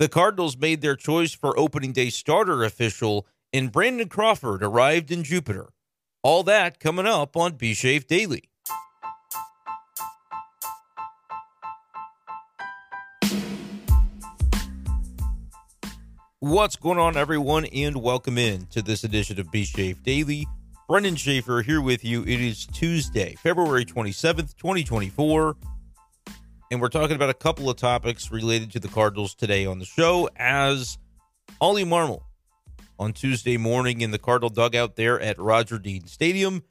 The Cardinals made their choice for opening day starter official, and Brandon Crawford arrived in Jupiter. All that coming up on B Shave Daily. What's going on, everyone, and welcome in to this edition of B Shave Daily. Brenden Schaeffer here with you. It is Tuesday, February 27th, 2024 and we're talking about a couple of topics related to the Cardinals today on the show. As Oli Marmol on Tuesday morning in the Cardinal dugout there at Roger Dean Stadium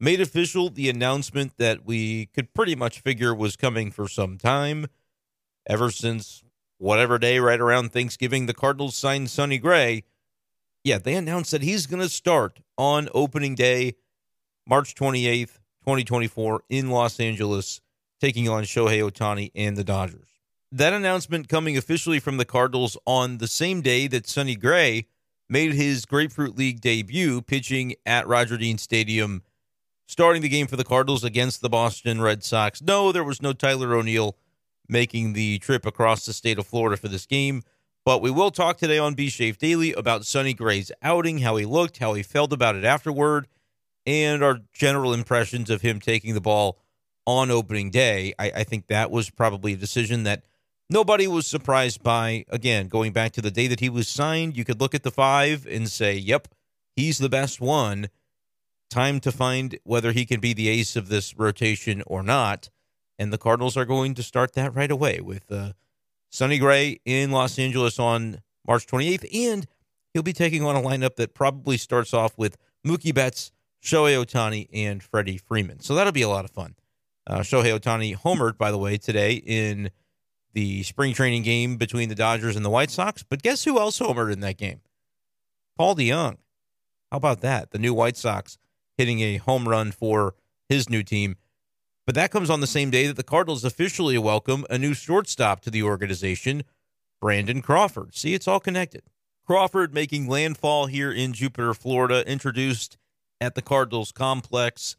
made official the announcement that we could pretty much figure was coming for some time. Ever since whatever day right around Thanksgiving, the Cardinals signed Sonny Gray. Yeah, they announced that he's going to start on opening day, March 28th, 2024, in Los Angeles taking on Shohei Ohtani and the Dodgers. That announcement coming officially from the Cardinals on the same day that Sonny Gray made his Grapefruit League debut pitching at Roger Dean Stadium, starting the game for the Cardinals against the Boston Red Sox. No, there was no Tyler O'Neill making the trip across the state of Florida for this game. But we will talk today on B Shave Daily about Sonny Gray's outing, how he looked, how he felt about it afterward, and our general impressions of him taking the ball on opening day. I, I, think that was probably a decision that nobody was surprised by. Again, going back to the day that he was signed, you could look at the five and say, yep, he's the best one. Time to find whether he can be the ace of this rotation or not. And the Cardinals are going to start that right away with uh, Sonny Gray in Los Angeles on March 28th. And he'll be taking on a lineup that probably starts off with Mookie Betts, Shohei Ohtani, and Freddie Freeman. So that'll be a lot of fun. Uh, Shohei Ohtani homered, by the way, today in the spring training game between the Dodgers and the White Sox. But guess who else homered in that game? Paul DeJong. How about that? The new White Sox hitting a home run for his new team. But that comes on the same day that the Cardinals officially welcome a new shortstop to the organization, Brandon Crawford. See, it's all connected. Crawford making landfall here in Jupiter, Florida, introduced at the Cardinals complex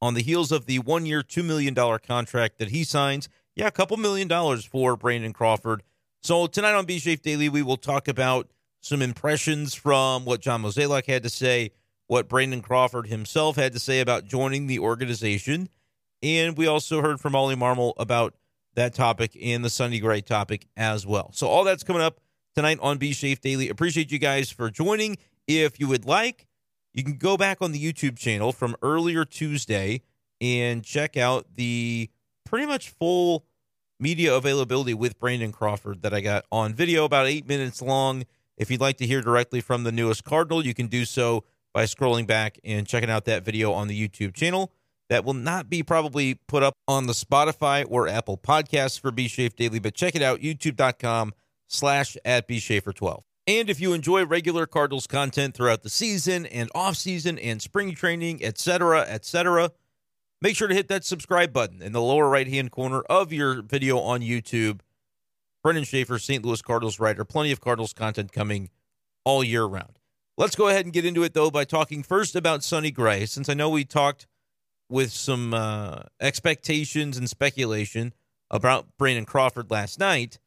on the heels of the one year, $2 million contract that he signs. Yeah, a couple million dollars for Brandon Crawford. So tonight on B Shape Daily, we will talk about some impressions from what John Mozeliak had to say, what Brandon Crawford himself had to say about joining the organization. And we also heard from Oli Marmol about that topic and the Sonny Gray topic as well. So all that's coming up tonight on B Shape Daily. Appreciate you guys for joining. If you would like, you can go back on the YouTube channel from earlier Tuesday and check out the pretty much full media availability with Brandon Crawford that I got on video, about eight minutes long. If you'd like to hear directly from the newest Cardinal, you can do so by scrolling back and checking out that video on the YouTube channel. That will not be probably put up on the Spotify or Apple podcasts for B Shafe Daily, but check it out, youtube.com slash at B Schaeffer 12. And if you enjoy regular Cardinals content throughout the season and off season and spring training, etc., etc., make sure to hit that subscribe button in the lower right hand corner of your video on YouTube. Brenden Schaeffer, St. Louis Cardinals writer, plenty of Cardinals content coming all year round. Let's go ahead and get into it, though, by talking first about Sonny Gray, since I know we talked with some uh, expectations and speculation about Brandon Crawford last night.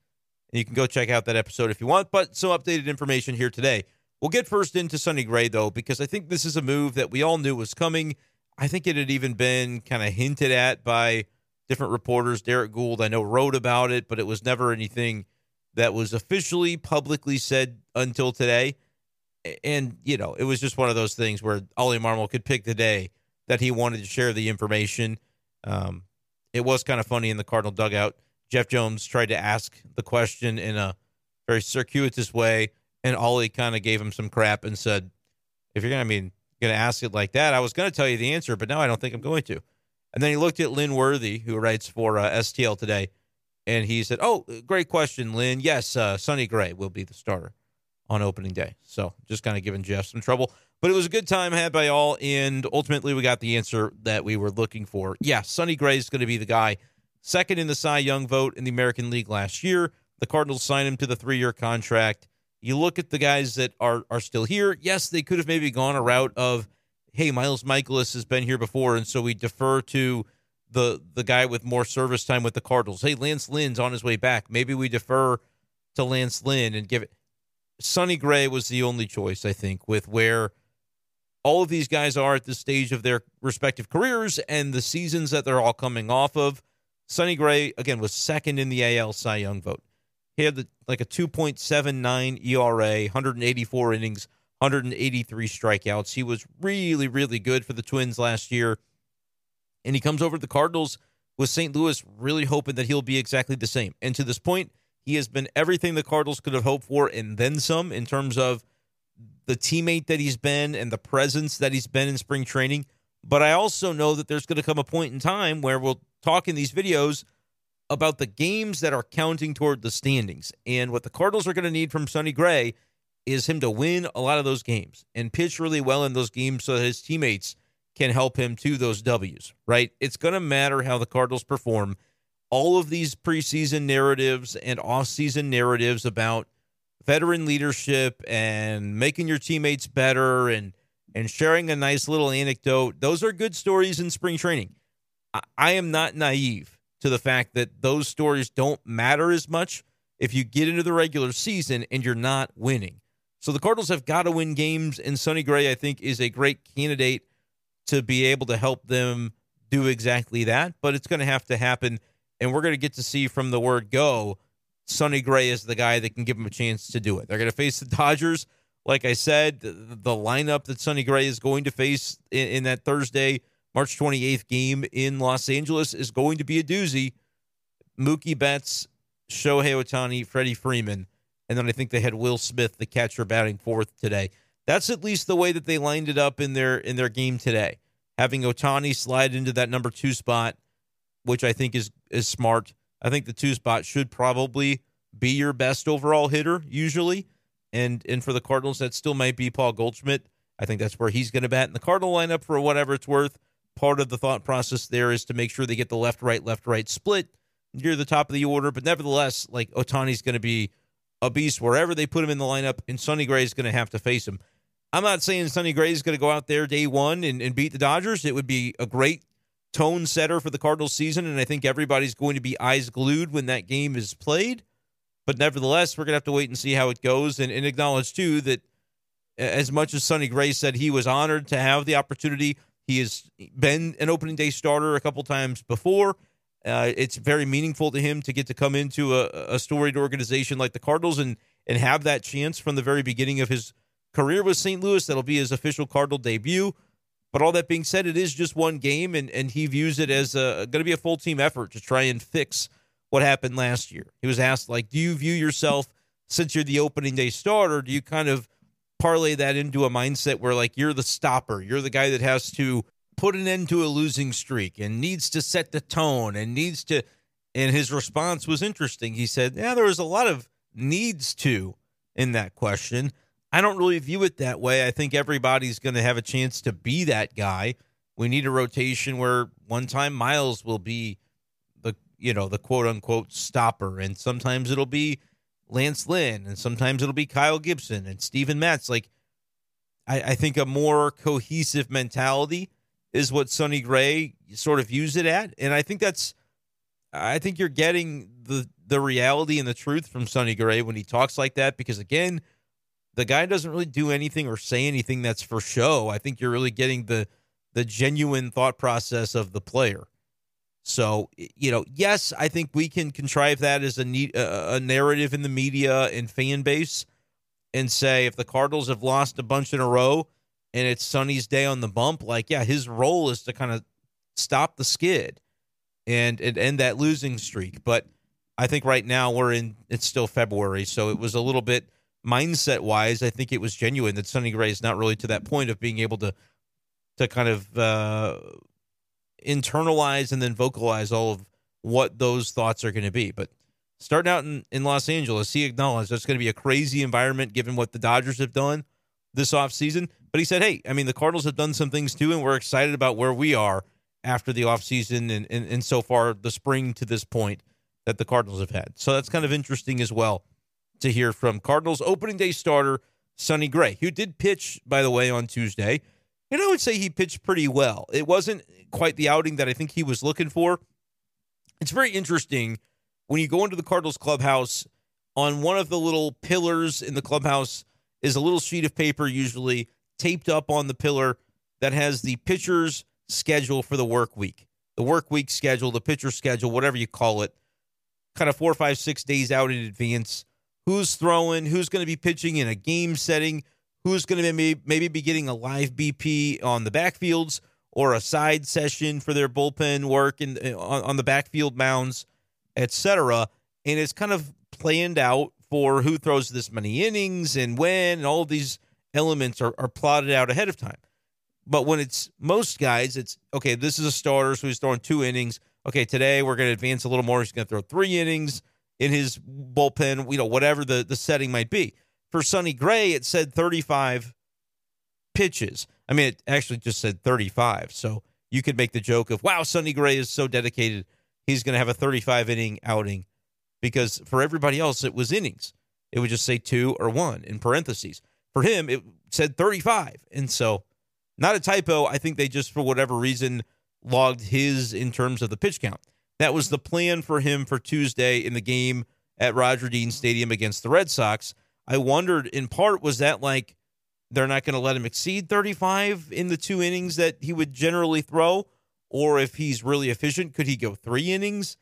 And you can go check out that episode if you want, but some updated information here today. We'll get first into Sonny Gray, though, because I think this is a move that we all knew was coming. I think it had even been kind of hinted at by different reporters. Derrick Goold, I know, wrote about it, but it was never anything that was officially publicly said until today. And, you know, it was just one of those things where Oli Marmol could pick the day that he wanted to share the information. Um, it was kind of funny in the Cardinal dugout. Jeff Jones tried to ask the question in a very circuitous way, and Oli kind of gave him some crap and said, "If you're gonna I mean gonna ask it like that, I was gonna tell you the answer, but now I don't think I'm going to." And then he looked at Lynn Worthy, who writes for uh, STL today, and he said, "Oh, great question, Lynn. Yes, uh, Sonny Gray will be the starter on opening day." So just kind of giving Jeff some trouble, but it was a good time had by all, and ultimately we got the answer that we were looking for. Yeah, Sonny Gray is going to be the guy, second in the Cy Young vote in the American League last year. The Cardinals signed him to the three-year contract. You look at the guys that are are still here. Yes, they could have maybe gone a route of, "Hey, Miles Mikolas has been here before, and so we defer to." the the guy with more service time with the Cardinals. Hey, Lance Lynn's on his way back. Maybe we defer to Lance Lynn and give it. Sonny Gray was the only choice, I think, with where all of these guys are at the stage of their respective careers and the seasons that they're all coming off of. Sonny Gray again was second in the AL Cy Young vote. He had the, like a 2.79 ERA, 184 innings, 183 strikeouts. He was really, really good for the Twins last year and he comes over to the Cardinals with St. Louis, really hoping that he'll be exactly the same. And to this point, he has been everything the Cardinals could have hoped for and then some in terms of the teammate that he's been and the presence that he's been in spring training. But I also know that there's going to come a point in time where we'll talk in these videos about the games that are counting toward the standings. And what the Cardinals are going to need from Sonny Gray is him to win a lot of those games and pitch really well in those games so that his teammates can help him to those W's, right? It's going to matter how the Cardinals perform. All of these preseason narratives and off-season narratives about veteran leadership and making your teammates better and and sharing a nice little anecdote, those are good stories in spring training. I, I am not naive to the fact that those stories don't matter as much if you get into the regular season and you're not winning. So the Cardinals have got to win games, and Sonny Gray, I think, is a great candidate to be able to help them do exactly that. But it's going to have to happen. And we're going to get to see from the word go, Sonny Gray is the guy that can give them a chance to do it. They're going to face the Dodgers. Like I said, the, lineup that Sonny Gray is going to face in, in that Thursday, March 28th game in Los Angeles is going to be a doozy. Mookie Betts, Shohei Ohtani, Freddie Freeman, and then I think they had Will Smith, the catcher, batting fourth today. That's at least the way that they lined it up in their in their game today. Having Ohtani slide into that number two spot, which I think is is smart. I think the two spot should probably be your best overall hitter usually, and and for the Cardinals that still might be Paul Goldschmidt. I think that's where he's going to bat in the Cardinal lineup for whatever it's worth. Part of the thought process there is to make sure they get the left right left right split near the top of the order, but nevertheless, like Ohtani's going to be a beast wherever they put him in the lineup, and Sonny Gray is going to have to face him. I'm not saying Sonny Gray is going to go out there day one and, and beat the Dodgers. It would be a great tone setter for the Cardinals season, and I think everybody's going to be eyes glued when that game is played. But nevertheless, we're going to have to wait and see how it goes and, and acknowledge, too, that as much as Sonny Gray said he was honored to have the opportunity, he has been an opening day starter a couple times before. Uh, it's very meaningful to him to get to come into a, a storied organization like the Cardinals and and have that chance from the very beginning of his career with St. Louis. That'll be his official Cardinal debut. But all that being said, it is just one game, and, and he views it as going to be a full team effort to try and fix what happened last year. He was asked, like, do you view yourself, since you're the opening day starter, do you kind of parlay that into a mindset where, like, you're the stopper? You're the guy that has to put an end to a losing streak and needs to set the tone and needs to. And his response was interesting. He said, yeah, there was a lot of needs to in that question. I don't really view it that way. I think everybody's going to have a chance to be that guy. We need a rotation where one time Miles will be you know the quote unquote stopper, and sometimes it'll be Lance Lynn, and sometimes it'll be Kyle Gibson and Steven Matz. Like I, I think a more cohesive mentality is what Sonny Gray sort of views it at, and I think that's I think you're getting the the reality and the truth from Sonny Gray when he talks like that because again the guy doesn't really do anything or say anything that's for show. I think you're really getting the the genuine thought process of the player. So, you know, yes, I think we can contrive that as a, neat, a narrative in the media and fan base and say if the Cardinals have lost a bunch in a row and it's Sonny's day on the bump, like, yeah, his role is to kind of stop the skid and, and end that losing streak. But I think right now we're in, it's still February. So it was a little bit mindset wise. I think it was genuine that Sonny Gray is not really to that point of being able to, to kind of, uh, internalize and then vocalize all of what those thoughts are going to be. But starting out in, in Los Angeles, he acknowledged that's going to be a crazy environment given what the Dodgers have done this offseason. But he said, hey, I mean, the Cardinals have done some things too, and we're excited about where we are after the offseason and, and, and so far the spring to this point that the Cardinals have had. So that's kind of interesting as well to hear from Cardinals opening day starter Sonny Gray, who did pitch, by the way, on Tuesday. And I would say he pitched pretty well. It wasn't quite the outing that I think he was looking for. It's very interesting when you go into the Cardinals clubhouse. On one of the little pillars in the clubhouse is a little sheet of paper, usually taped up on the pillar, that has the pitcher's schedule for the work week, the work week schedule, the pitcher schedule, whatever you call it, kind of four, five, six days out in advance. Who's throwing? Who's going to be pitching in a game setting? Who's going to be maybe be getting a live BP on the backfields? Or a side session for their bullpen work in, eh, on, on the backfield mounds, etc. And it's kind of planned out for who throws this many innings and when, and all these elements are, are plotted out ahead of time. But when it's most guys, it's okay, this is a starter, so he's throwing two innings. Okay, today we're going to advance a little more. He's going to throw three innings in his bullpen, you know, whatever the, the setting might be. For Sonny Gray, it said 35 pitches. I mean, it actually just said 35. So you could make the joke of, wow, Sonny Gray is so dedicated. He's going to have a 35 inning outing because for everybody else, it was innings. It would just say two or one in parentheses. For him, it said 35. And so, not a typo. I think they just, for whatever reason, logged his in terms of the pitch count. That was the plan for him for Tuesday in the game at Roger Dean Stadium against the Red Sox. I wondered, in part, was that like they're not going to let him exceed 35 in the two innings that he would generally throw. Or if he's really efficient, could he go three innings?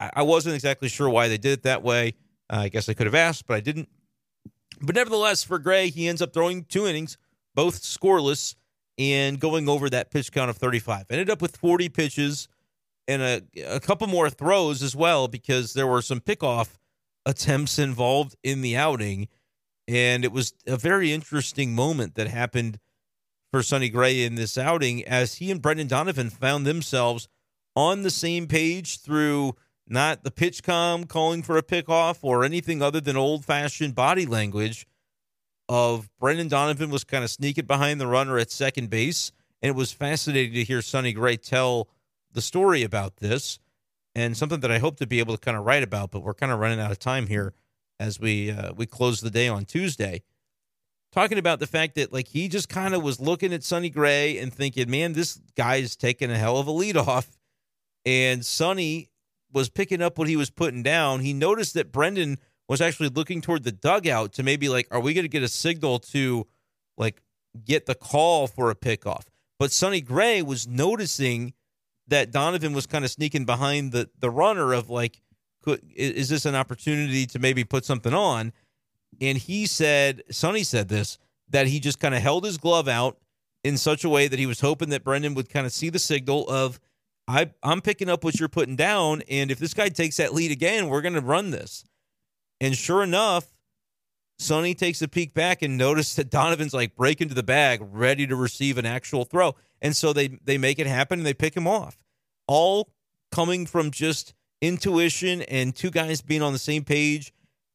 I wasn't exactly sure why they did it that way. Uh, I guess I could have asked, but I didn't. But nevertheless, for Gray, he ends up throwing two innings, both scoreless, and going over that pitch count of 35. Ended up with 40 pitches and a, a couple more throws as well because there were some pickoff attempts involved in the outing. And it was a very interesting moment that happened for Sonny Gray in this outing as he and Brendan Donovan found themselves on the same page through not the PitchCom calling for a pickoff or anything other than old fashioned body language of Brendan Donovan was kind of sneaking behind the runner at second base. And it was fascinating to hear Sonny Gray tell the story about this and something that I hope to be able to kind of write about, but we're kind of running out of time here as we uh, we close the day on Tuesday, talking about the fact that like he just kind of was looking at Sonny Gray and thinking, man, this guy's taking a hell of a lead off, and Sonny was picking up what he was putting down. He noticed that Brendan was actually looking toward the dugout to maybe like, are we going to get a signal to like get the call for a pickoff? But Sonny Gray was noticing that Donovan was kind of sneaking behind the the runner of like could is this an opportunity to maybe put something on? And he said, Sonny said this that he just kind of held his glove out in such a way that he was hoping that Brendan would kind of see the signal of I I'm picking up what you're putting down, and if this guy takes that lead again, we're going to run this. And sure enough, Sonny takes a peek back and notices that Donovan's like breaking to the bag, ready to receive an actual throw. And so they they make it happen and they pick him off. All coming from just intuition and two guys being on the same page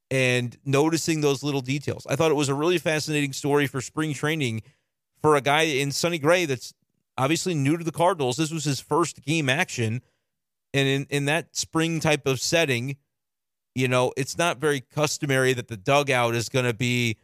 and noticing those little details. I thought it was a really fascinating story for spring training for a guy in Sonny Gray that's obviously new to the Cardinals. This was his first game action. And in, in that spring type of setting, you know, it's not very customary that the dugout is going to be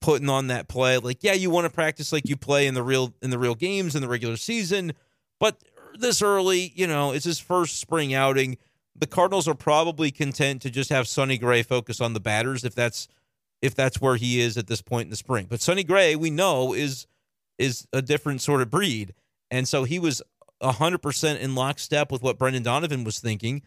putting on that play. Like, yeah, you want to practice like you play in the real in the real games in the regular season, but this early, you know, it's his first spring outing. The Cardinals are probably content to just have Sonny Gray focus on the batters if that's if that's where he is at this point in the spring. But Sonny Gray, we know, is is a different sort of breed. And so he was 100% in lockstep with what Brendan Donovan was thinking.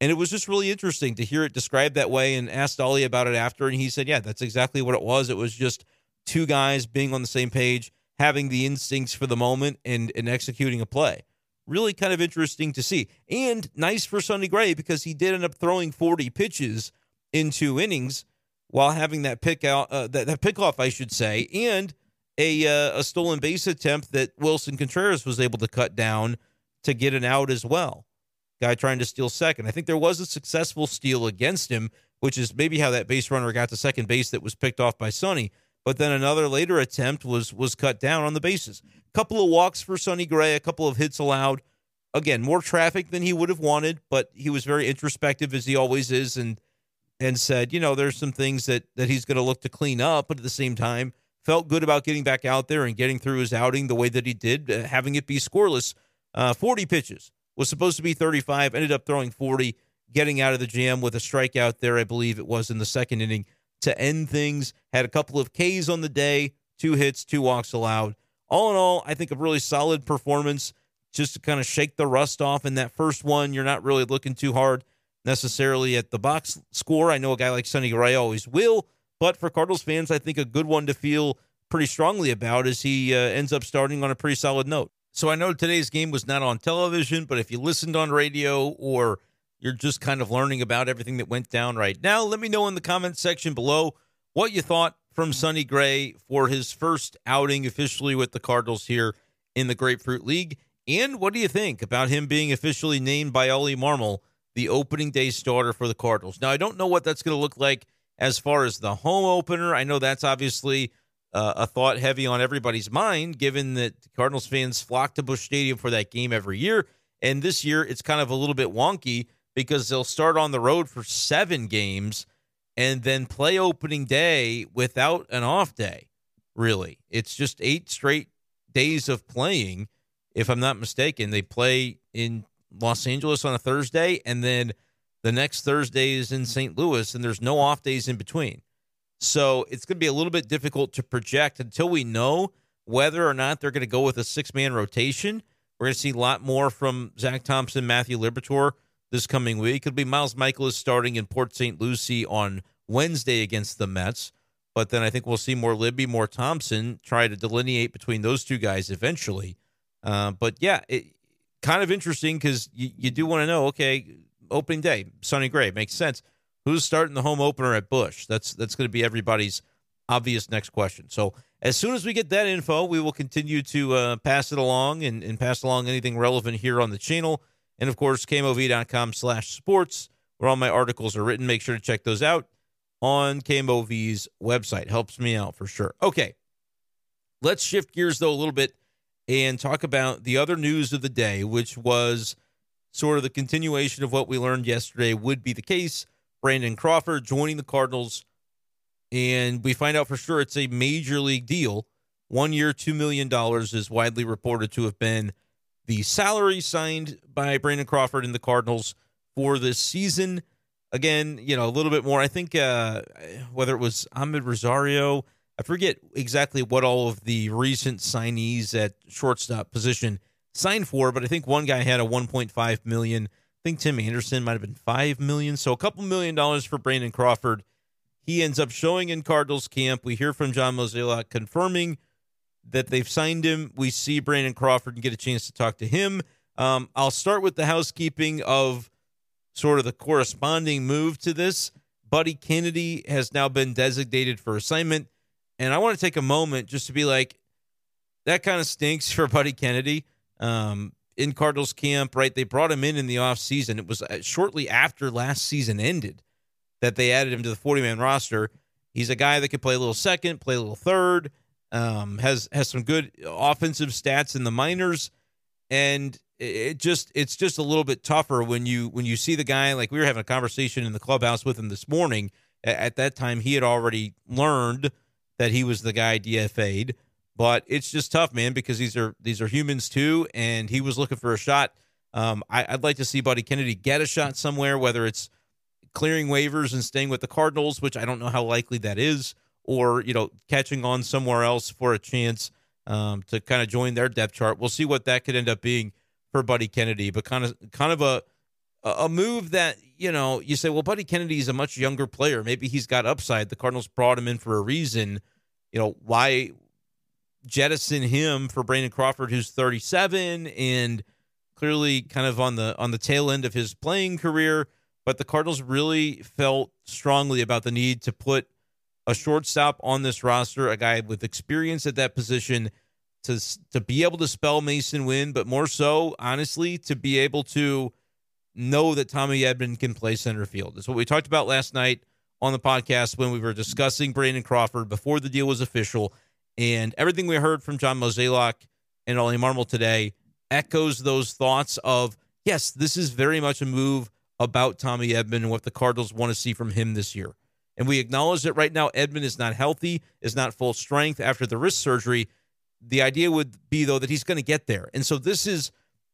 And it was just really interesting to hear it described that way and asked Oli about it after. And he said, yeah, that's exactly what it was. It was just two guys being on the same page, having the instincts for the moment and, and executing a play. Really kind of interesting to see. And nice for Sonny Gray because he did end up throwing 40 pitches in two innings while having that pick out, uh, that, that pick off, I should say, and a, uh, a stolen base attempt that Willson Contreras was able to cut down to get an out as well guy trying to steal second. I think there was a successful steal against him, which is maybe how that base runner got to second base that was picked off by Sonny. But then another later attempt was was cut down on the bases. A couple of walks for Sonny Gray, a couple of hits allowed. Again, more traffic than he would have wanted, but he was very introspective as he always is, and and said, you know, there's some things that that he's going to look to clean up, but at the same time, felt good about getting back out there and getting through his outing the way that he did, uh, having it be scoreless. Uh, 40 pitches, was supposed to be 35, ended up throwing 40, getting out of the jam with a strikeout there, I believe it was in the second inning to end things. Had a couple of Ks on the day, two hits, two walks allowed. All in all, I think a really solid performance just to kind of shake the rust off in that first one. You're not really looking too hard necessarily at the box score. I know a guy like Sonny Gray always will, but for Cardinals fans, I think a good one to feel pretty strongly about as he uh, ends up starting on a pretty solid note. So I know today's game was not on television, but if you listened on radio or you're just kind of learning about everything that went down right now, let me know in the comments section below what you thought from Sonny Gray for his first outing officially with the Cardinals here in the Grapefruit League. And what do you think about him being officially named by Oli Marmol the opening day starter for the Cardinals? Now, I don't know what that's going to look like as far as the home opener. I know that's obviously uh, a thought heavy on everybody's mind, given that Cardinals fans flock to Busch Stadium for that game every year. And this year, it's kind of a little bit wonky because they'll start on the road for seven games and then play opening day without an off day. Really, it's just eight straight days of playing. If I'm not mistaken, they play in Los Angeles on a Thursday, and then the next Thursday is in St. Louis, and there's no off days in between. So it's going to be a little bit difficult to project until we know whether or not they're going to go with a six man rotation. We're going to see a lot more from Zack Thompson, Matthew Liberatore this coming week. It'll be Miles Mikolas starting in Port St. Lucie on Wednesday against the Mets. But then I think we'll see more Libby, more Thompson try to delineate between those two guys eventually. Uh, but yeah, it, kind of interesting because you, you do want to know okay, opening day, Sonny Gray makes sense. Who's starting the home opener at Busch? That's that's going to be everybody's obvious next question. So as soon as we get that info, we will continue to uh, pass it along and, and pass along anything relevant here on the channel. And of course, KMOV.com slash sports, where all my articles are written. Make sure to check those out on KMOV's website. Helps me out for sure. Okay. Let's shift gears, though, a little bit and talk about the other news of the day, which was sort of the continuation of what we learned yesterday would be the case Brandon Crawford joining the Cardinals. And we find out for sure it's a major league deal. One year, $2 million is widely reported to have been the salary signed by Brandon Crawford and the Cardinals for this season. Again, you know, a little bit more. I think uh, whether it was Amed Rosario, I forget exactly what all of the recent signees at shortstop position signed for, but I think one guy had a 1.5 million I think Tim Anderson might have been five million, so a couple million dollars for Brandon Crawford. He ends up showing in Cardinals camp. We hear from John Mozeliak confirming that they've signed him. We see Brandon Crawford and get a chance to talk to him. Um, I'll start with the housekeeping of sort of the corresponding move to this. Buddy Kennedy has now been designated for assignment. And I want to take a moment just to be like, that kind of stinks for Buddy Kennedy. Um, in Cardinals camp, right? They brought him in in the offseason. It was uh, shortly after last season ended that they added him to the 40 man roster. He's a guy that could play a little second, play a little third, um, has has some good offensive stats in the minors, and it just it's just a little bit tougher when you when you see the guy like we were having a conversation in the clubhouse with him this morning. At that time, he had already learned that he was the guy DFA'd. But it's just tough, man, because these are these are humans too, and he was looking for a shot. Um, I, would like to see Buddy Kennedy get a shot somewhere, whether it's clearing waivers and staying with the Cardinals, which I don't know how likely that is, or you know catching on somewhere else for a chance um, to kind of join their depth chart. We'll see what that could end up being for Buddy Kennedy, but kind of kind of a a move that you know you say, well, Buddy Kennedy is a much younger player. Maybe he's got upside. The Cardinals brought him in for a reason. You know why jettison him for Brandon Crawford, who's 37 and clearly kind of on the on the tail end of his playing career. But the Cardinals really felt strongly about the need to put a shortstop on this roster, a guy with experience at that position to to be able to spell Masyn Winn, but more so, honestly, to be able to know that Tommy Edman can play center field. That's what we talked about last night on the podcast when we were discussing Brandon Crawford before the deal was official. And everything we heard from John Mozeliak and Oli Marmol today echoes those thoughts of, yes, this is very much a move about Tommy Edman and what the Cardinals want to see from him this year. And we acknowledge that right now Edman is not healthy, is not full strength after the wrist surgery. The idea would be, though, that he's going to get there. And so this is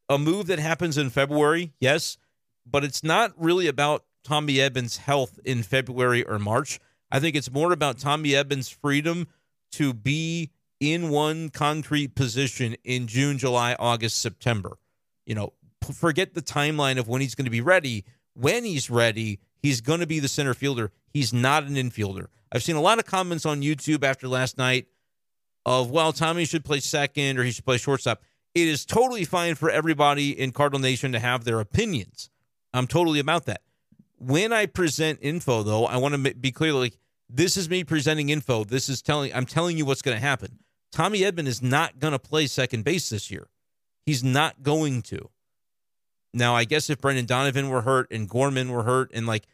a move that happens in February, yes, but it's not really about Tommy Edman's health in February or March. I think it's more about Tommy Edman's freedom to be in one concrete position in June, July, August, September. You know, forget the timeline of when he's going to be ready. When he's ready, he's going to be the center fielder. He's not an infielder. I've seen a lot of comments on YouTube after last night of, well, Tommy should play second or he should play shortstop. It is totally fine for everybody in Cardinal Nation to have their opinions. I'm totally about that. When I present info, though, I want to be clear like, this is me presenting info. This is telling, I'm telling you what's going to happen. Tommy Edman is not going to play second base this year. He's not going to. Now, I guess if Brendan Donovan were hurt and Gorman were hurt and like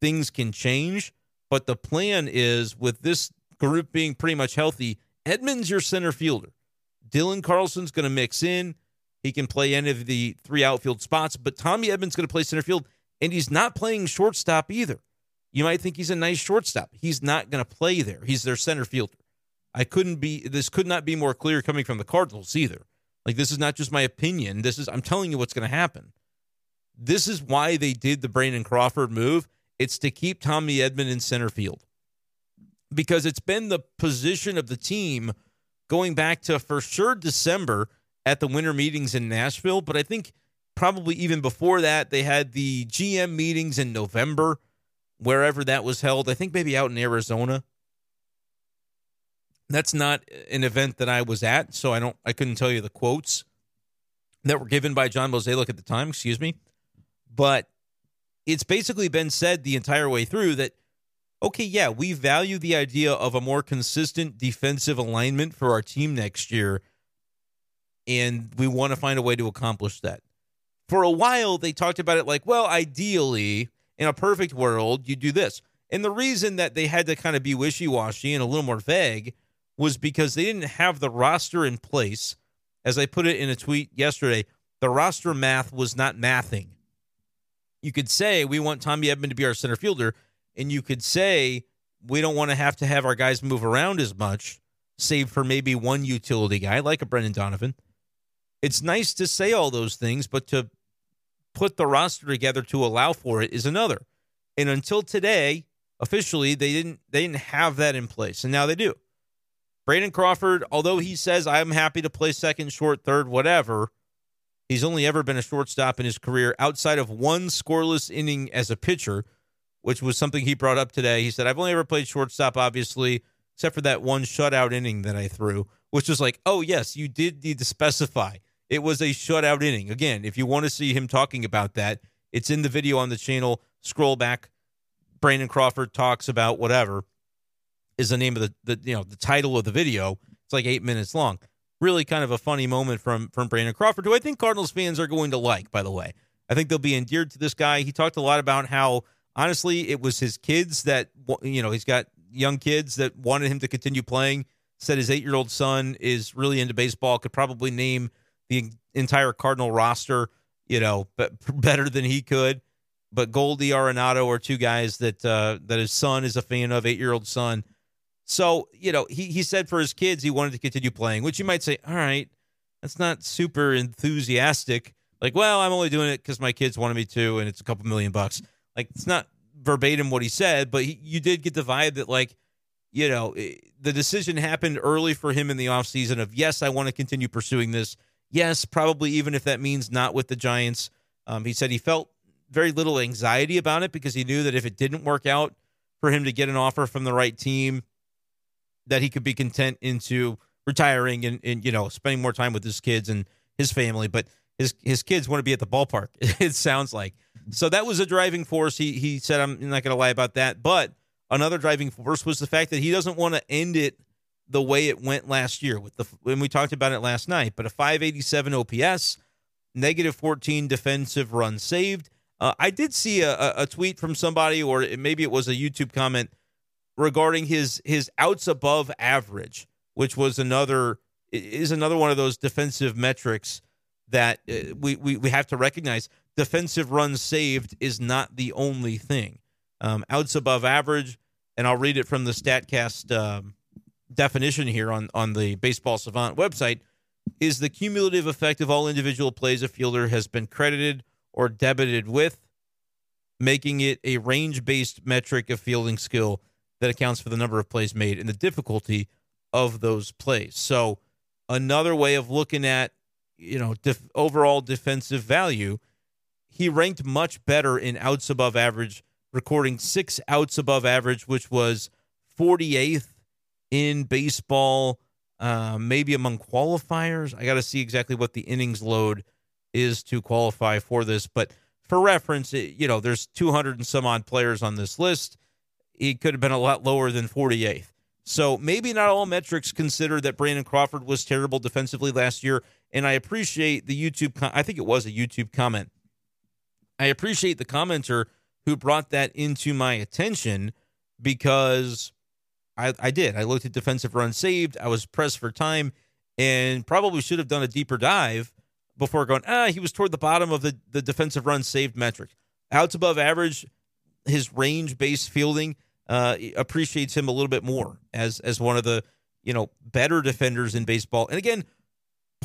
things can change, but the plan is with this group being pretty much healthy, Edman's your center fielder. Dylan Carlson's going to mix in. He can play any of the three outfield spots, but Tommy Edman's going to play center field, and he's not playing shortstop either. You might think he's a nice shortstop. He's not going to play there. He's their center fielder. I couldn't be, this could not be more clear coming from the Cardinals either. Like, this is not just my opinion. This is, I'm telling you what's going to happen. This is why they did the Brandon Crawford move. It's to keep Tommy Edman in center field because it's been the position of the team going back to for sure December at the winter meetings in Nashville, but I think probably even before that, they had the GM meetings in November, wherever that was held. I think maybe out in Arizona. That's not an event that I was at, so I don't I couldn't tell you the quotes that were given by John Mozeliak at the time, excuse me. But it's basically been said the entire way through that okay, yeah, we value the idea of a more consistent defensive alignment for our team next year and we want to find a way to accomplish that. For a while, they talked about it like, well, ideally, in a perfect world, you do this. And the reason that they had to kind of be wishy washy and a little more vague was because they didn't have the roster in place. As I put it in a tweet yesterday, the roster math was not mathing. You could say we want Tommy Edman to be our center fielder, and you could say we don't want to have to have our guys move around as much, save for maybe one utility guy like a Brendan Donovan. It's nice to say all those things, but to put the roster together to allow for it is another. And until today, officially, they didn't they didn't have that in place, and now they do. Brandon Crawford, although he says I'm happy to play second, short, third, whatever, he's only ever been a shortstop in his career outside of one scoreless inning as a pitcher, which was something he brought up today. He said I've only ever played shortstop, obviously, except for that one shutout inning that I threw, which was like, oh yes, you did need to specify it was a shutout inning. Again, if you want to see him talking about that, it's in the video on the channel. Scroll back. Brandon Crawford talks about whatever is the name of the, the you know the title of the video. It's like eight minutes long. Really kind of a funny moment from from Brandon Crawford, who I think Cardinals fans are going to like. By the way, I think they'll be endeared to this guy. He talked a lot about how honestly it was his kids that you know he's got young kids that wanted him to continue playing. Said his eight year old son is really into baseball. Could probably name the entire Cardinal roster, you know, but better than he could. But Goldie Arenado are two guys that uh, that his son is a fan of, eight year old son. So you know, he he said for his kids he wanted to continue playing, which you might say, all right, that's not super enthusiastic. Like, well, I'm only doing it because my kids wanted me to, and it's a couple million bucks. Like, it's not verbatim what he said, but he, you did get the vibe that like you know, the decision happened early for him in the offseason of yes, I want to continue pursuing this Yes, probably even if that means not with the Giants. Um, he said he felt very little anxiety about it because he knew that if it didn't work out for him to get an offer from the right team, that he could be content into retiring and, and you know spending more time with his kids and his family. But his his kids want to be at the ballpark. It sounds like so that was a driving force. He he said I'm not going to lie about that. But another driving force was the fact that he doesn't want to end it the way it went last year with the when we talked about it last night. But a 587 OPS, negative 14 defensive runs saved. Uh, I did see a, a tweet from somebody, or maybe it was a YouTube comment regarding his his outs above average, which was another is another one of those defensive metrics that uh, we, we we have to recognize. Defensive runs saved is not the only thing. Um, outs above average, and I'll read it from the Statcast um, definition here on on the Baseball Savant website. Is the cumulative effect of all individual plays a fielder has been credited or debited with, making it a range based metric of fielding skill that accounts for the number of plays made and the difficulty of those plays. So, another way of looking at you know def- overall defensive value, he ranked much better in outs above average, recording six outs above average, which was 48th in baseball. Uh, maybe among qualifiers. I got to see exactly what the innings load is to qualify for this. But for reference, it, you know, there's 200 and some odd players on this list. He could have been a lot lower than 48th. So maybe not all metrics consider that Brandon Crawford was terrible defensively last year. And I appreciate the YouTube, com- I think it was a YouTube comment. I appreciate the commenter who brought that into my attention because I, I did. I looked at defensive runs saved. I was pressed for time and probably should have done a deeper dive before going, ah, he was toward the bottom of the, the defensive run saved metric. Outs above average, his range based fielding uh, appreciates him a little bit more as as one of the you know better defenders in baseball. And again,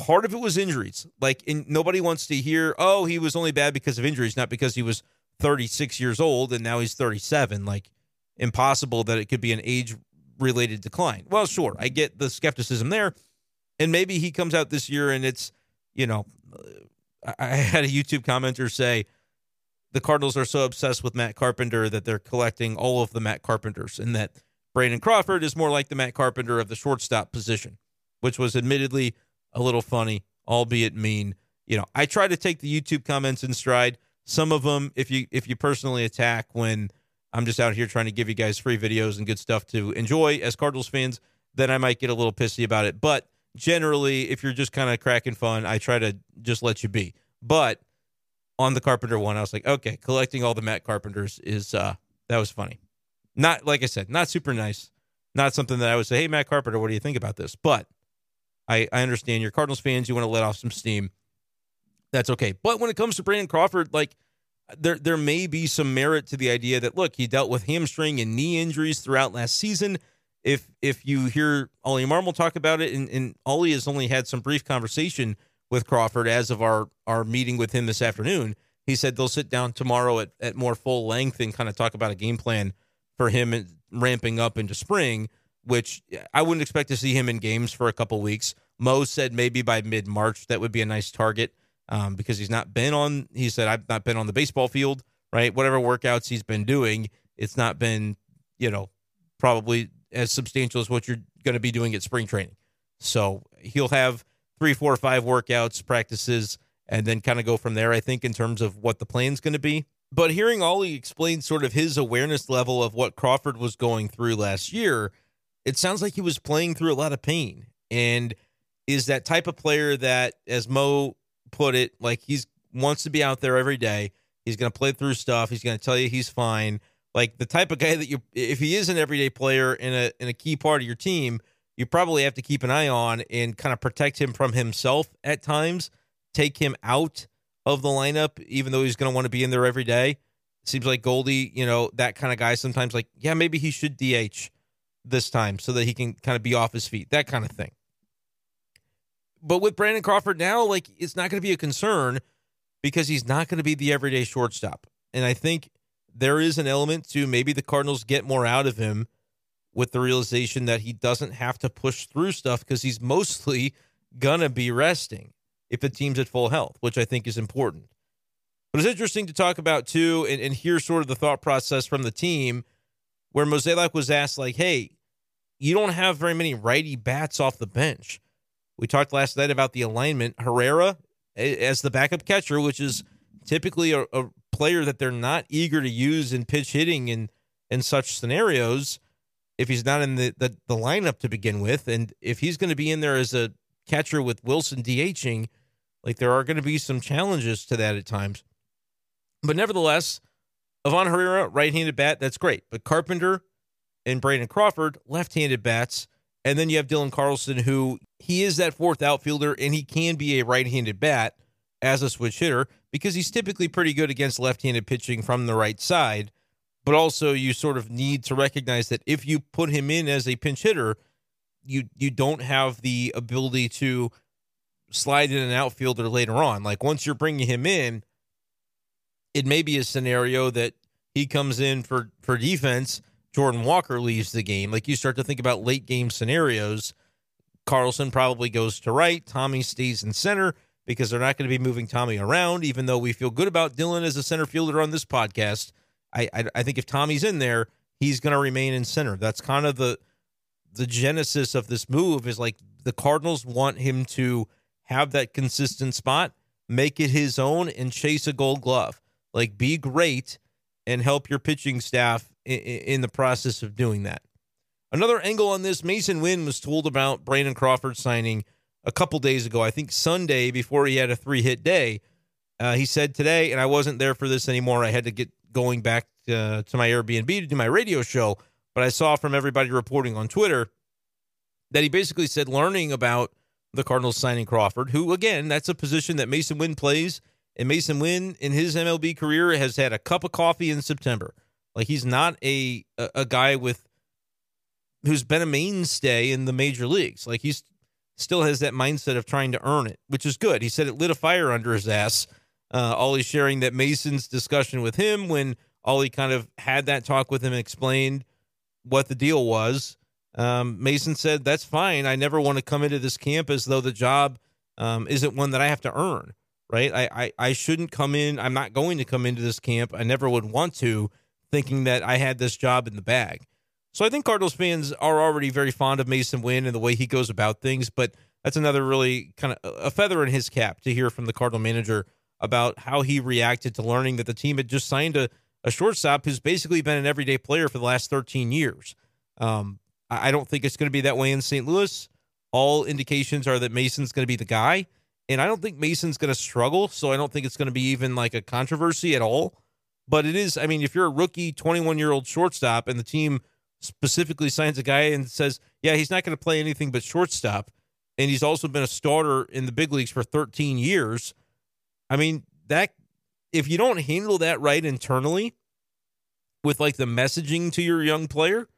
part of it was injuries. Like, in, nobody wants to hear, oh, he was only bad because of injuries, not because he was 36 years old and now he's 37. Like, impossible that it could be an age related decline. Well, sure, I get the skepticism there. And maybe he comes out this year and it's, you know, I had a YouTube commenter say the Cardinals are so obsessed with Matt Carpenter that they're collecting all of the Matt Carpenters, and that Brandon Crawford is more like the Matt Carpenter of the shortstop position, which was admittedly a little funny, albeit mean. You know, I try to take the YouTube comments in stride. Some of them, if you if you personally attack when I'm just out here trying to give you guys free videos and good stuff to enjoy as Cardinals fans, then I might get a little pissy about it. But generally, if you're just kind of cracking fun, I try to just let you be. But on the Carpenter one, I was like, okay, collecting all the Matt Carpenters is uh that was funny. Not like I said, not super nice. Not something that I would say, hey Matt Carpenter, what do you think about this? But I, I understand you're Cardinals fans, you want to let off some steam. That's okay. But when it comes to Brandon Crawford, like there there may be some merit to the idea that look, he dealt with hamstring and knee injuries throughout last season. If if you hear Oli Marmol talk about it, and, and Oli has only had some brief conversation with Crawford as of our our meeting with him this afternoon. He said they'll sit down tomorrow at, at more full length and kind of talk about a game plan for him ramping up into spring, which I wouldn't expect to see him in games for a couple weeks. Mo said maybe by mid March that would be a nice target um, because he's not been on. He said I've not been on the baseball field, right? Whatever workouts he's been doing, it's not been you know probably as substantial as what you're going to be doing at spring training. So he'll have three, four, five workouts, practices, and then kind of go from there, I think, in terms of what the plan's going to be. But hearing Oli explain sort of his awareness level of what Crawford was going through last year, it sounds like he was playing through a lot of pain and is that type of player that, as Mo put it, like he's wants to be out there every day. He's going to play through stuff. He's going to tell you he's fine. Like the type of guy that you, if he is an everyday player in a in a key part of your team, you probably have to keep an eye on and kind of protect him from himself at times, take him out of the lineup, even though he's going to want to be in there every day. Seems like Goldie, you know, that kind of guy sometimes like, yeah, maybe he should DH this time so that he can kind of be off his feet, that kind of thing. But with Brandon Crawford now, like, it's not going to be a concern because he's not going to be the everyday shortstop. And I think there is an element to maybe the Cardinals get more out of him with the realization that he doesn't have to push through stuff because he's mostly gonna be resting. if the team's at full health, which I think is important. But it's interesting to talk about too, and, and hear sort of the thought process from the team, where Mozeliak was asked, like, "Hey, you don't have very many righty bats off the bench." We talked last night about the alignment. Herrera as the backup catcher, which is typically a, a player that they're not eager to use in pitch hitting and in such scenarios if he's not in the, the, the lineup to begin with. And if he's going to be in there as a catcher with Willson DHing, like there are going to be some challenges to that at times. But nevertheless, Ivan Herrera, right handed bat, that's great. But Carpenter and Brandon Crawford, left handed bats. And then you have Dylan Carlson, who he is that fourth outfielder and he can be a right handed bat as a switch hitter because he's typically pretty good against left handed pitching from the right side. But also, you sort of need to recognize that if you put him in as a pinch hitter, you you don't have the ability to slide in an outfielder later on. Like once you're bringing him in, it may be a scenario that he comes in for for defense. Jordan Walker leaves the game. Like you start to think about late game scenarios. Carlson probably goes to right. Tommy stays in center because they're not going to be moving Tommy around. Even though we feel good about Dylan as a center fielder on this podcast, I I, I think if Tommy's in there, he's going to remain in center. That's kind of the the genesis of this move. Is like the Cardinals want him to have that consistent spot, make it his own, and chase a Gold Glove. Like be great and help your pitching staff in, in the process of doing that. Another angle on this, Masyn Winn was told about Brandon Crawford signing a couple days ago. I think Sunday before he had a three hit day. Uh, he said today, and I wasn't there for this anymore. I had to get going back uh, to my Airbnb to do my radio show. But I saw from everybody reporting on Twitter that he basically said learning about the Cardinals signing Crawford, who again, that's a position that Masyn Winn plays. And Masyn Winn in his MLB career has had a cup of coffee in September. Like he's not a, a guy with who's been a mainstay in the major leagues. Like he's still has that mindset of trying to earn it, which is good. He said it lit a fire under his ass. Uh, Oli sharing that Masyn's discussion with him when Oli kind of had that talk with him and explained what the deal was. Um, Masyn said, That's fine. I never want to come into this camp as though the job um, isn't one that I have to earn, right? I, I, I shouldn't come in. I'm not going to come into this camp. I never would want to, thinking that I had this job in the bag. So I think Cardinals fans are already very fond of Masyn Winn and the way he goes about things, but that's another really kind of a feather in his cap to hear from the Cardinal manager about how he reacted to learning that the team had just signed a, a shortstop who's basically been an everyday player for the last 13 years. Um, I don't think it's going to be that way in St. Louis. All indications are that Masyn's going to be the guy. And I don't think Masyn's going to struggle. So I don't think it's going to be even like a controversy at all. But it is, I mean, if you're a rookie 21 year old shortstop and the team specifically signs a guy and says, yeah, he's not going to play anything but shortstop, and he's also been a starter in the big leagues for 13 years. I mean, that if you don't handle that right internally with like the messaging to your young player,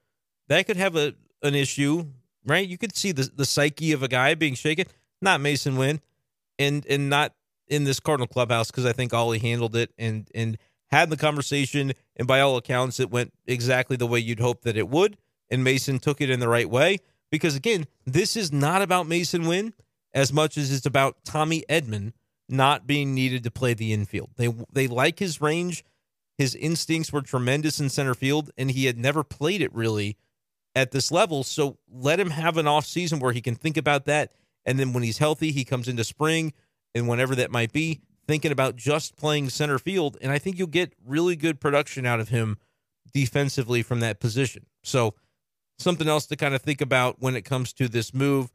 that could have a an issue, right? You could see the the psyche of a guy being shaken. Not Masyn Winn, and and not in this Cardinal clubhouse because I think Oli handled it and and had the conversation, and by all accounts, it went exactly the way you'd hope that it would. And Masyn took it in the right way because again, this is not about Masyn Winn as much as it's about Tommy Edman not being needed to play the infield. They they like his range. His instincts were tremendous in center field, and he had never played it really at this level. So let him have an off season where he can think about that. And then when he's healthy, he comes into spring and whenever that might be, thinking about just playing center field. And I think you'll get really good production out of him defensively from that position. So something else to kind of think about when it comes to this move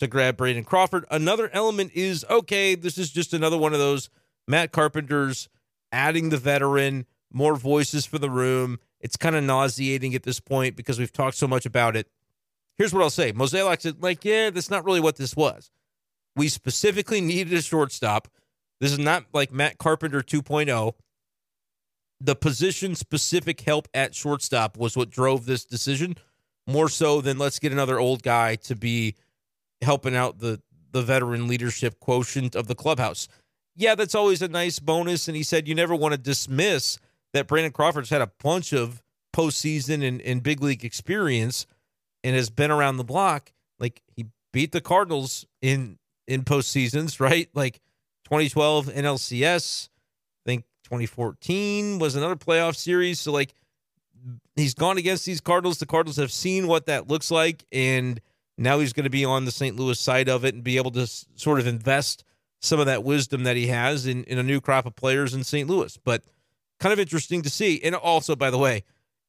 to grab Brandon Crawford. Another element is okay, this is just another one of those Matt Carpenter's adding the veteran, more voices for the room. It's kind of nauseating at this point because we've talked so much about it. Here's what I'll say. Mozeliak said, like, yeah, that's not really what this was. We specifically needed a shortstop. This is not like Matt Carpenter 2.0. The position specific help at shortstop was what drove this decision more so than let's get another old guy to be helping out the the veteran leadership quotient of the clubhouse. Yeah, that's always a nice bonus. And he said you never want to dismiss that Brandon Crawford's had a bunch of postseason and, and big league experience and has been around the block. Like he beat the Cardinals in in postseasons, right? Like 2012 NLCS, I think 2014 was another playoff series. So like he's gone against these Cardinals. The Cardinals have seen what that looks like, and now he's going to be on the St. Louis side of it and be able to s- sort of invest some of that wisdom that he has in, in a new crop of players in St. Louis. But kind of interesting to see. And also, by the way,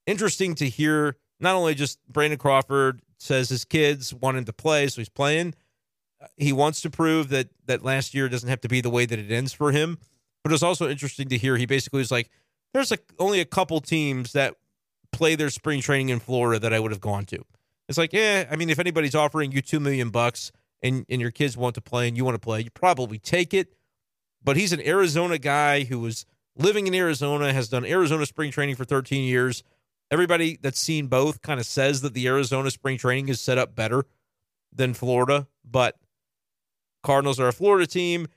interesting to hear not only just Brandon Crawford says his kids wanted to play, so he's playing. He wants to prove that that last year doesn't have to be the way that it ends for him. But it's also interesting to hear he basically was like, "There's a, only a couple teams that play their spring training in Florida that I would have gone to." It's like, yeah, I mean, if anybody's offering you two million bucks and and your kids want to play and you want to play, you probably take it. But he's an Arizona guy who was living in Arizona, has done Arizona spring training for 13 years. Everybody that's seen both kind of says that the Arizona spring training is set up better than Florida, but Cardinals are a Florida team.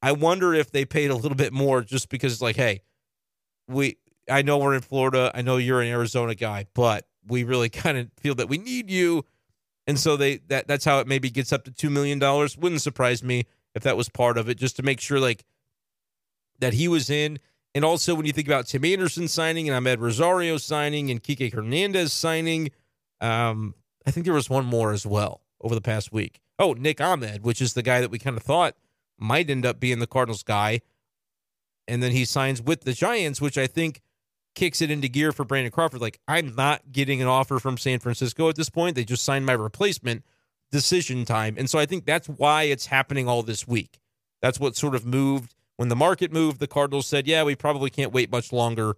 I wonder if they paid a little bit more just because it's like, hey, we I know we're in Florida, I know you're an Arizona guy, but we really kind of feel that we need you. And so they that that's how it maybe gets up to two million dollars. Wouldn't surprise me if that was part of it, just to make sure like that he was in. And also when you think about Tim Anderson signing and Amed Rosario signing and Kike Hernandez signing, um, I think there was one more as well over the past week. Oh, Nick Ahmed, which is the guy that we kind of thought might end up being the Cardinals guy. And then he signs with the Giants, which I think kicks it into gear for Brandon Crawford. Like, I'm not getting an offer from San Francisco at this point. They just signed my replacement decision time. And so I think that's why it's happening all this week. That's what sort of moved. When the market moved, the Cardinals said, yeah, we probably can't wait much longer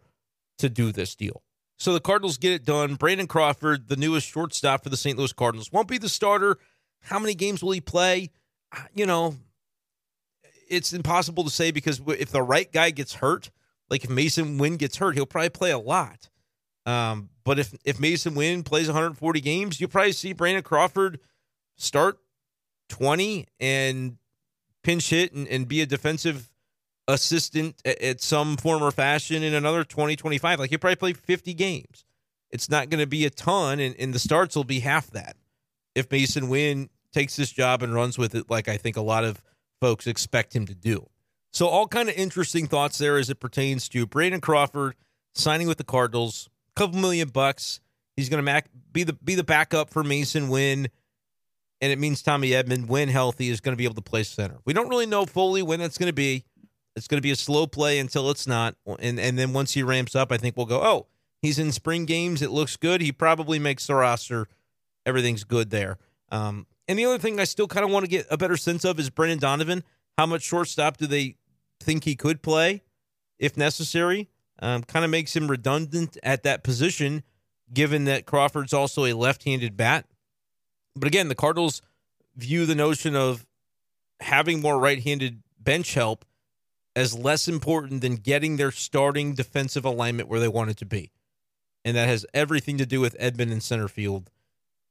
to do this deal. So the Cardinals get it done. Brandon Crawford, the newest shortstop for the St. Louis Cardinals, won't be the starter. How many games will he play? Uh, You know, it's impossible to say because if the right guy gets hurt, like if Masyn Winn gets hurt, he'll probably play a lot. Um, but if if Masyn Winn plays 140 games, you'll probably see Brandon Crawford start 20 and pinch hit and, and be a defensive assistant at, at some form or fashion in another 20, 25. Like he'll probably play 50 games. It's not going to be a ton, and, and the starts will be half that if Masyn Winn takes this job and runs with it like I think a lot of folks expect him to do. So all kind of interesting thoughts there as it pertains to Brandon Crawford signing with the Cardinals, a couple million bucks. He's going to be the be the backup for Masyn Winn, and it means Tommy Edman, when healthy, is going to be able to play center. We don't really know fully when that's going to be. It's going to be a slow play until it's not, and and then once he ramps up, I think we'll go. Oh, he's in spring games. It looks good. He probably makes the roster. Everything's good there. Um, and the other thing I still kind of want to get a better sense of is Brendan Donovan. How much shortstop do they think he could play if necessary? Um, kind of makes him redundant at that position, given that Crawford's also a left handed bat. But again, the Cardinals view the notion of having more right handed bench help as less important than getting their starting defensive alignment where they want it to be. And that has everything to do with Edman in center field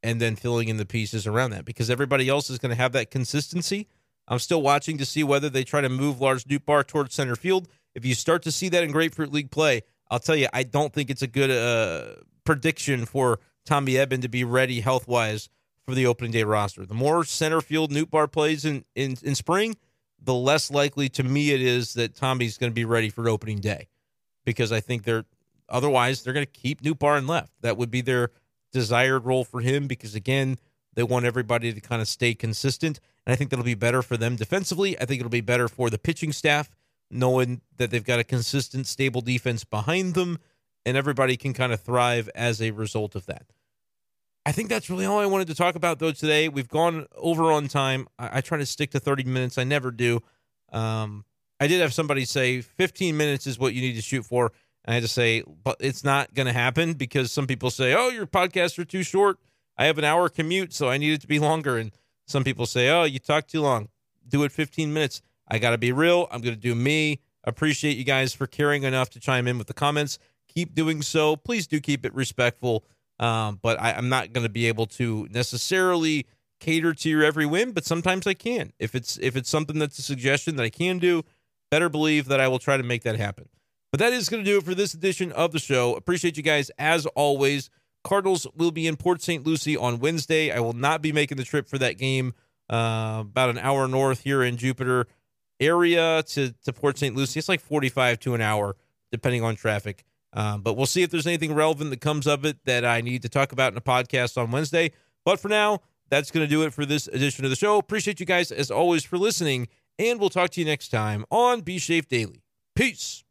and then filling in the pieces around that because everybody else is going to have that consistency. I'm still watching to see whether they try to move Lars Nootbaar towards center field. If you start to see that in Grapefruit League play, I'll tell you, I don't think it's a good uh, prediction for Tommy Edman to be ready health wise for the opening day roster. The more center field Nootbaar plays in, in, in spring, the less likely to me it is that Tommy's going to be ready for opening day because I think they're otherwise they're going to keep Nootbaar in left. That would be their desired role for him because again, they want everybody to kind of stay consistent. And I think that'll be better for them defensively. I think it'll be better for the pitching staff, knowing that they've got a consistent, stable defense behind them, and everybody can kind of thrive as a result of that. I think that's really all I wanted to talk about, though, today. We've gone over on time. I, I try to stick to 30 minutes, I never do. Um, I did have somebody say 15 minutes is what you need to shoot for. And I had to say, but it's not going to happen because some people say, oh, your podcasts are too short. I have an hour commute, so I need it to be longer. And some people say, oh, you talk too long. Do it 15 minutes. I got to be real. I'm going to do me. Appreciate you guys for caring enough to chime in with the comments. Keep doing so. Please do keep it respectful. Um, but I, I'm not going to be able to necessarily cater to your every whim, but sometimes I can. If it's if it's something that's a suggestion that I can do, better believe that I will try to make that happen. But that is going to do it for this edition of the show. Appreciate you guys as always. Cardinals will be in Port St. Lucie on Wednesday. I will not be making the trip for that game uh, about an hour north here in Jupiter area to, to Port St. Lucie. It's like 45 to an hour, depending on traffic. Um, but we'll see if there's anything relevant that comes of it that I need to talk about in a podcast on Wednesday. But for now, that's going to do it for this edition of the show. Appreciate you guys, as always, for listening, and we'll talk to you next time on Be Shape Daily. Peace.